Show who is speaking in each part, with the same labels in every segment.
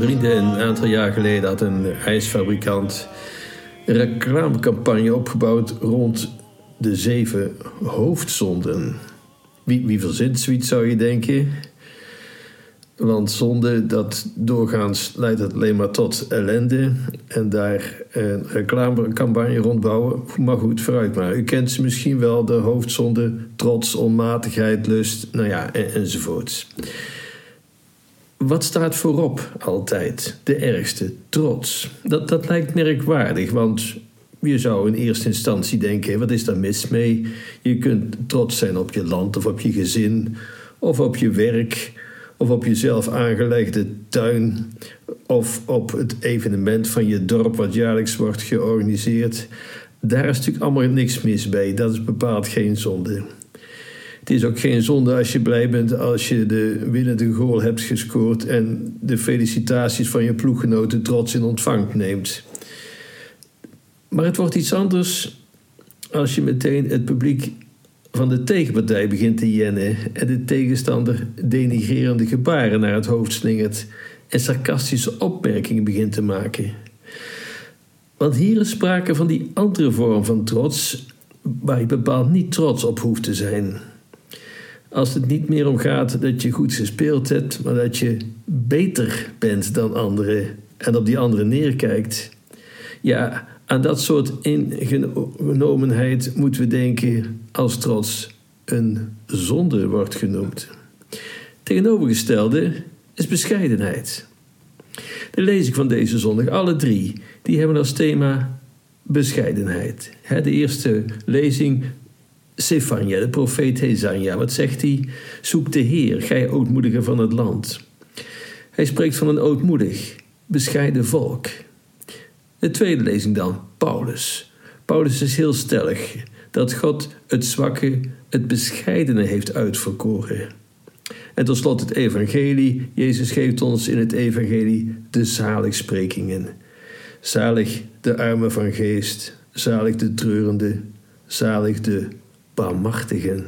Speaker 1: Vrienden, een aantal jaar geleden had een ijsfabrikant een reclamecampagne opgebouwd rond de zeven hoofdzonden. Wie, wie verzint zoiets, zou je denken? Want zonde, dat doorgaans leidt het alleen maar tot ellende. En daar een reclamecampagne rondbouwen. Maar goed, vooruit maar. U kent ze misschien wel, de hoofdzonde, trots, onmatigheid, lust, nou ja, en, enzovoorts. Wat staat voorop altijd? De ergste, trots. Dat, dat lijkt merkwaardig, want je zou in eerste instantie denken: wat is daar mis mee? Je kunt trots zijn op je land of op je gezin of op je werk of op je zelf aangelegde tuin of op het evenement van je dorp wat jaarlijks wordt georganiseerd. Daar is natuurlijk allemaal niks mis bij. Dat is bepaald geen zonde. Het is ook geen zonde als je blij bent als je de winnende goal hebt gescoord en de felicitaties van je ploeggenoten trots in ontvangst neemt. Maar het wordt iets anders als je meteen het publiek van de tegenpartij begint te jennen en de tegenstander denigrerende gebaren naar het hoofd slingert en sarcastische opmerkingen begint te maken. Want hier is sprake van die andere vorm van trots, waar je bepaald niet trots op hoeft te zijn. Als het niet meer om gaat dat je goed gespeeld hebt, maar dat je beter bent dan anderen en op die anderen neerkijkt. Ja, aan dat soort ingenomenheid moeten we denken als trots een zonde wordt genoemd. Tegenovergestelde is bescheidenheid. De lezing van deze zondag, alle drie, die hebben als thema bescheidenheid. De eerste lezing, Sefania, de profeet Hezania. Wat zegt hij? Zoek de Heer, gij ootmoedigen van het land. Hij spreekt van een ootmoedig, bescheiden volk. De tweede lezing dan, Paulus. Paulus is heel stellig dat God het zwakke, het bescheidene heeft uitverkoren. En tot slot het evangelie. Jezus geeft ons in het evangelie de zaligsprekingen. Zalig de armen van geest, zalig de treurende, zalig de barmachtigen.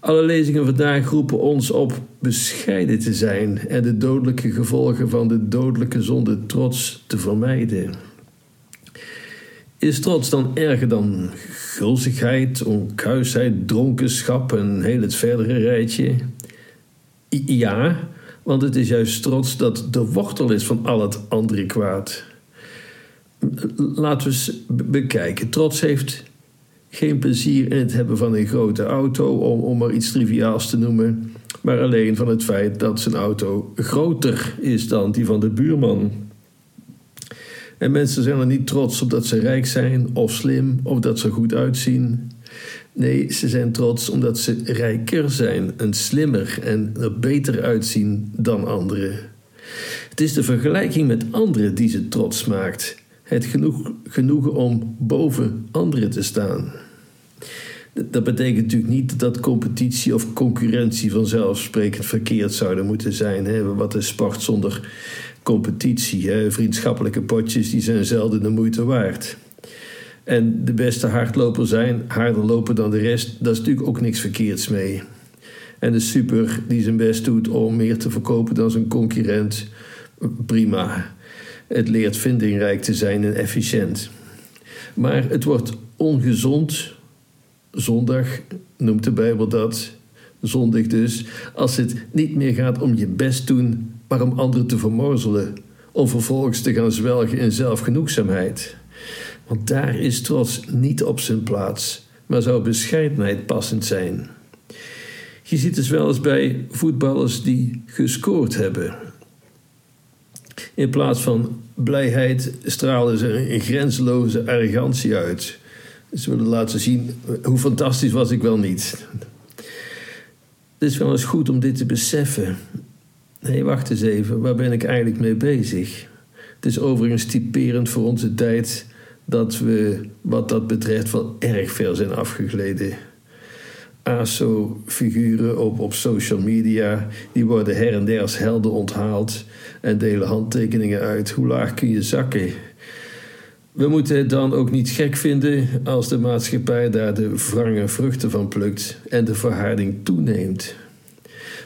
Speaker 1: Alle lezingen vandaag roepen ons op bescheiden te zijn en de dodelijke gevolgen van de dodelijke zonde trots te vermijden. Is trots dan erger dan gulzigheid, onkuisheid, dronkenschap en heel het verdere rijtje? Ja, want het is juist trots dat de wortel is van al het andere kwaad. Laten we eens bekijken. Trots heeft geen plezier in het hebben van een grote auto, om, om maar iets triviaals te noemen, maar alleen van het feit dat zijn auto groter is dan die van de buurman. En mensen zijn er niet trots op dat ze rijk zijn, of slim, of dat ze goed uitzien. Nee, ze zijn trots omdat ze rijker zijn en slimmer en er beter uitzien dan anderen. Het is de vergelijking met anderen die ze trots maakt. Het genoeg, genoegen om boven anderen te staan. Dat betekent natuurlijk niet dat competitie of concurrentie vanzelfsprekend verkeerd zouden moeten zijn. Hè? Wat is sport zonder competitie? Hè? Vriendschappelijke potjes die zijn zelden de moeite waard. En de beste hardloper zijn, harder lopen dan de rest, dat is natuurlijk ook niks verkeerds mee. En de super die zijn best doet om meer te verkopen dan zijn concurrent, prima. Het leert vindingrijk te zijn en efficiënt. Maar het wordt ongezond zondag noemt de Bijbel dat, zondig dus, als het niet meer gaat om je best doen, maar om anderen te vermorzelen, om vervolgens te gaan zwelgen in zelfgenoegzaamheid. Want daar is trots niet op zijn plaats, maar zou bescheidenheid passend zijn. Je ziet het wel eens bij voetballers die gescoord hebben. In plaats van blijheid stralen ze een grenzeloze arrogantie uit. Ze willen laten zien hoe fantastisch was ik wel niet. Het is wel eens goed om dit te beseffen. Nee, wacht eens even, waar ben ik eigenlijk mee bezig? Het is overigens typerend voor onze tijd dat we wat dat betreft wel erg ver zijn afgegleden. ASO-figuren op, op social media, die worden her en der als helden onthaald en delen handtekeningen uit. Hoe laag kun je zakken? We moeten het dan ook niet gek vinden als de maatschappij daar de wrange vruchten van plukt en de verharding toeneemt.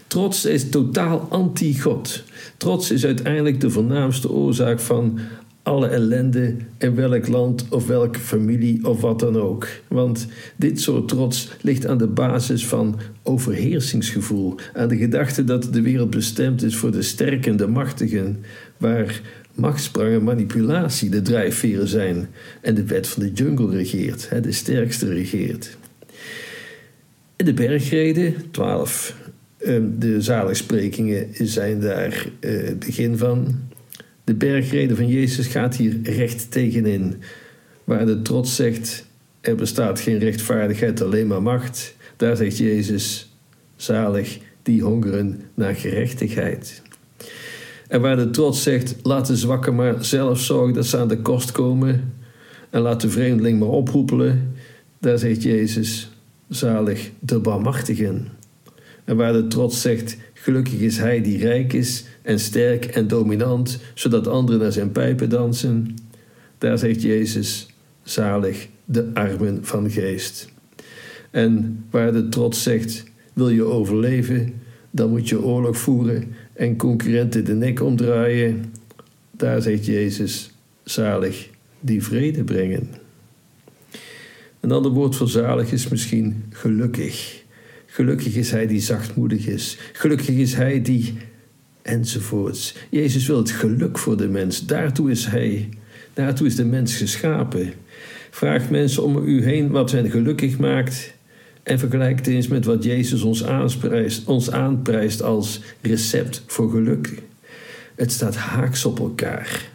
Speaker 1: Trots is totaal anti-God. Trots is uiteindelijk de voornaamste oorzaak van alle ellende in welk land of welke familie of wat dan ook. Want dit soort trots ligt aan de basis van overheersingsgevoel, aan de gedachte dat de wereld bestemd is voor de sterken en de machtigen, waar machtsprang en manipulatie de drijfveren zijn en de wet van de jungle regeert, de sterkste regeert. De bergreden, 12 ehm, de zaligsprekingen zijn daar eh, het begin van. De bergreden van Jezus gaat hier recht tegenin. Waar de trots zegt: er bestaat geen rechtvaardigheid, alleen maar macht. Daar zegt Jezus: zalig die hongeren naar gerechtigheid. En waar de trots zegt: laat de zwakken maar zelf zorgen dat ze aan de kost komen. En laat de vreemdeling maar ophoepelen. Daar zegt Jezus: zalig de barmachtigen. En waar de trots zegt: gelukkig is hij die rijk is en sterk en dominant, zodat anderen naar zijn pijpen dansen. Daar zegt Jezus: zalig de armen van geest. En waar de trots zegt: wil je overleven, dan moet je oorlog voeren en concurrenten de nek omdraaien. Daar zegt Jezus: zalig die vrede brengen. Een ander woord voor zalig is misschien gelukkig. Gelukkig is hij die zachtmoedig is. Gelukkig is hij die enzovoorts. Jezus wil het geluk voor de mens. Daartoe is hij. Daartoe is de mens geschapen. Vraag mensen om u heen wat hen gelukkig maakt. En vergelijk het eens met wat Jezus ons aanprijst, ons aanprijst als recept voor geluk. Het staat haaks op elkaar.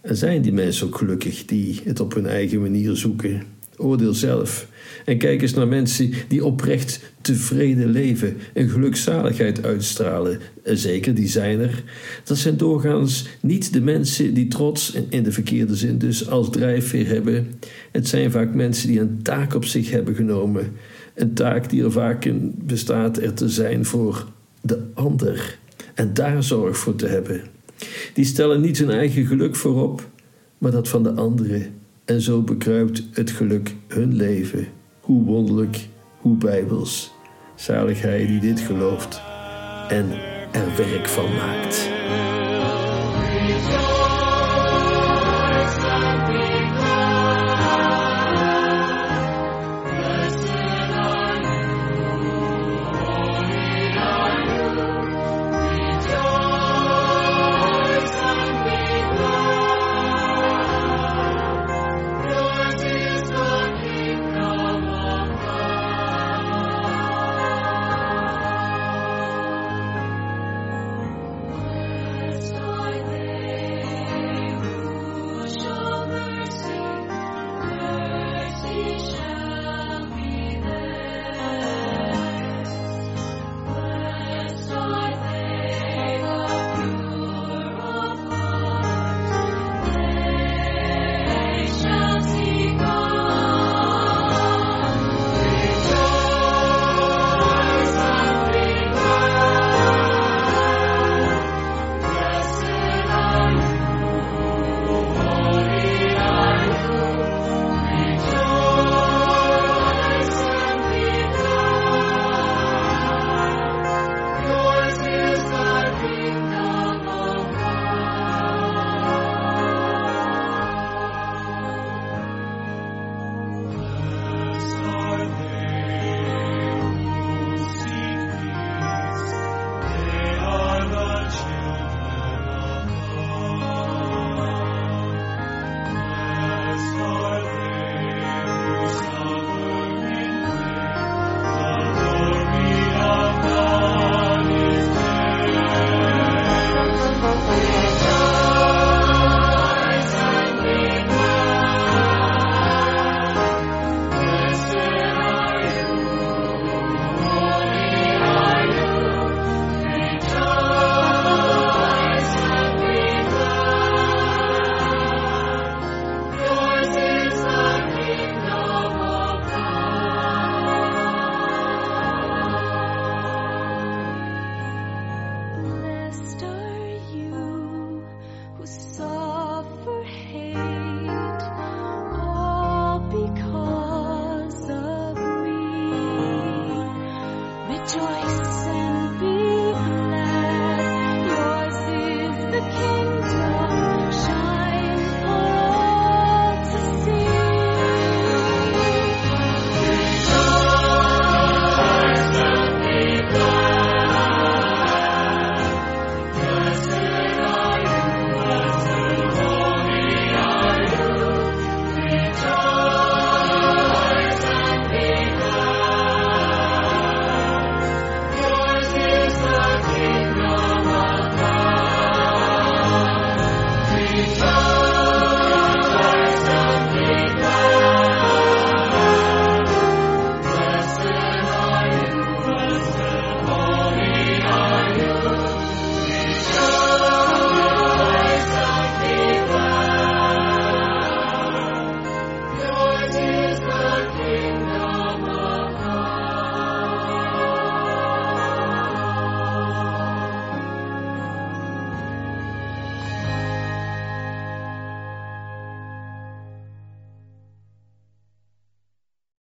Speaker 1: En zijn die mensen ook gelukkig die het op hun eigen manier zoeken? Oordeel zelf. En kijk eens naar mensen die oprecht tevreden leven en gelukzaligheid uitstralen. Zeker, die zijn er. Dat zijn doorgaans niet de mensen die trots, in de verkeerde zin dus, als drijfveer hebben. Het zijn vaak mensen die een taak op zich hebben genomen. Een taak die er vaak in bestaat er te zijn voor de ander. En daar zorg voor te hebben. Die stellen niet hun eigen geluk voorop, maar dat van de anderen. En zo bekruipt het geluk hun leven. Hoe wonderlijk, hoe bijbels. Zalig hij die dit gelooft en er werk van maakt.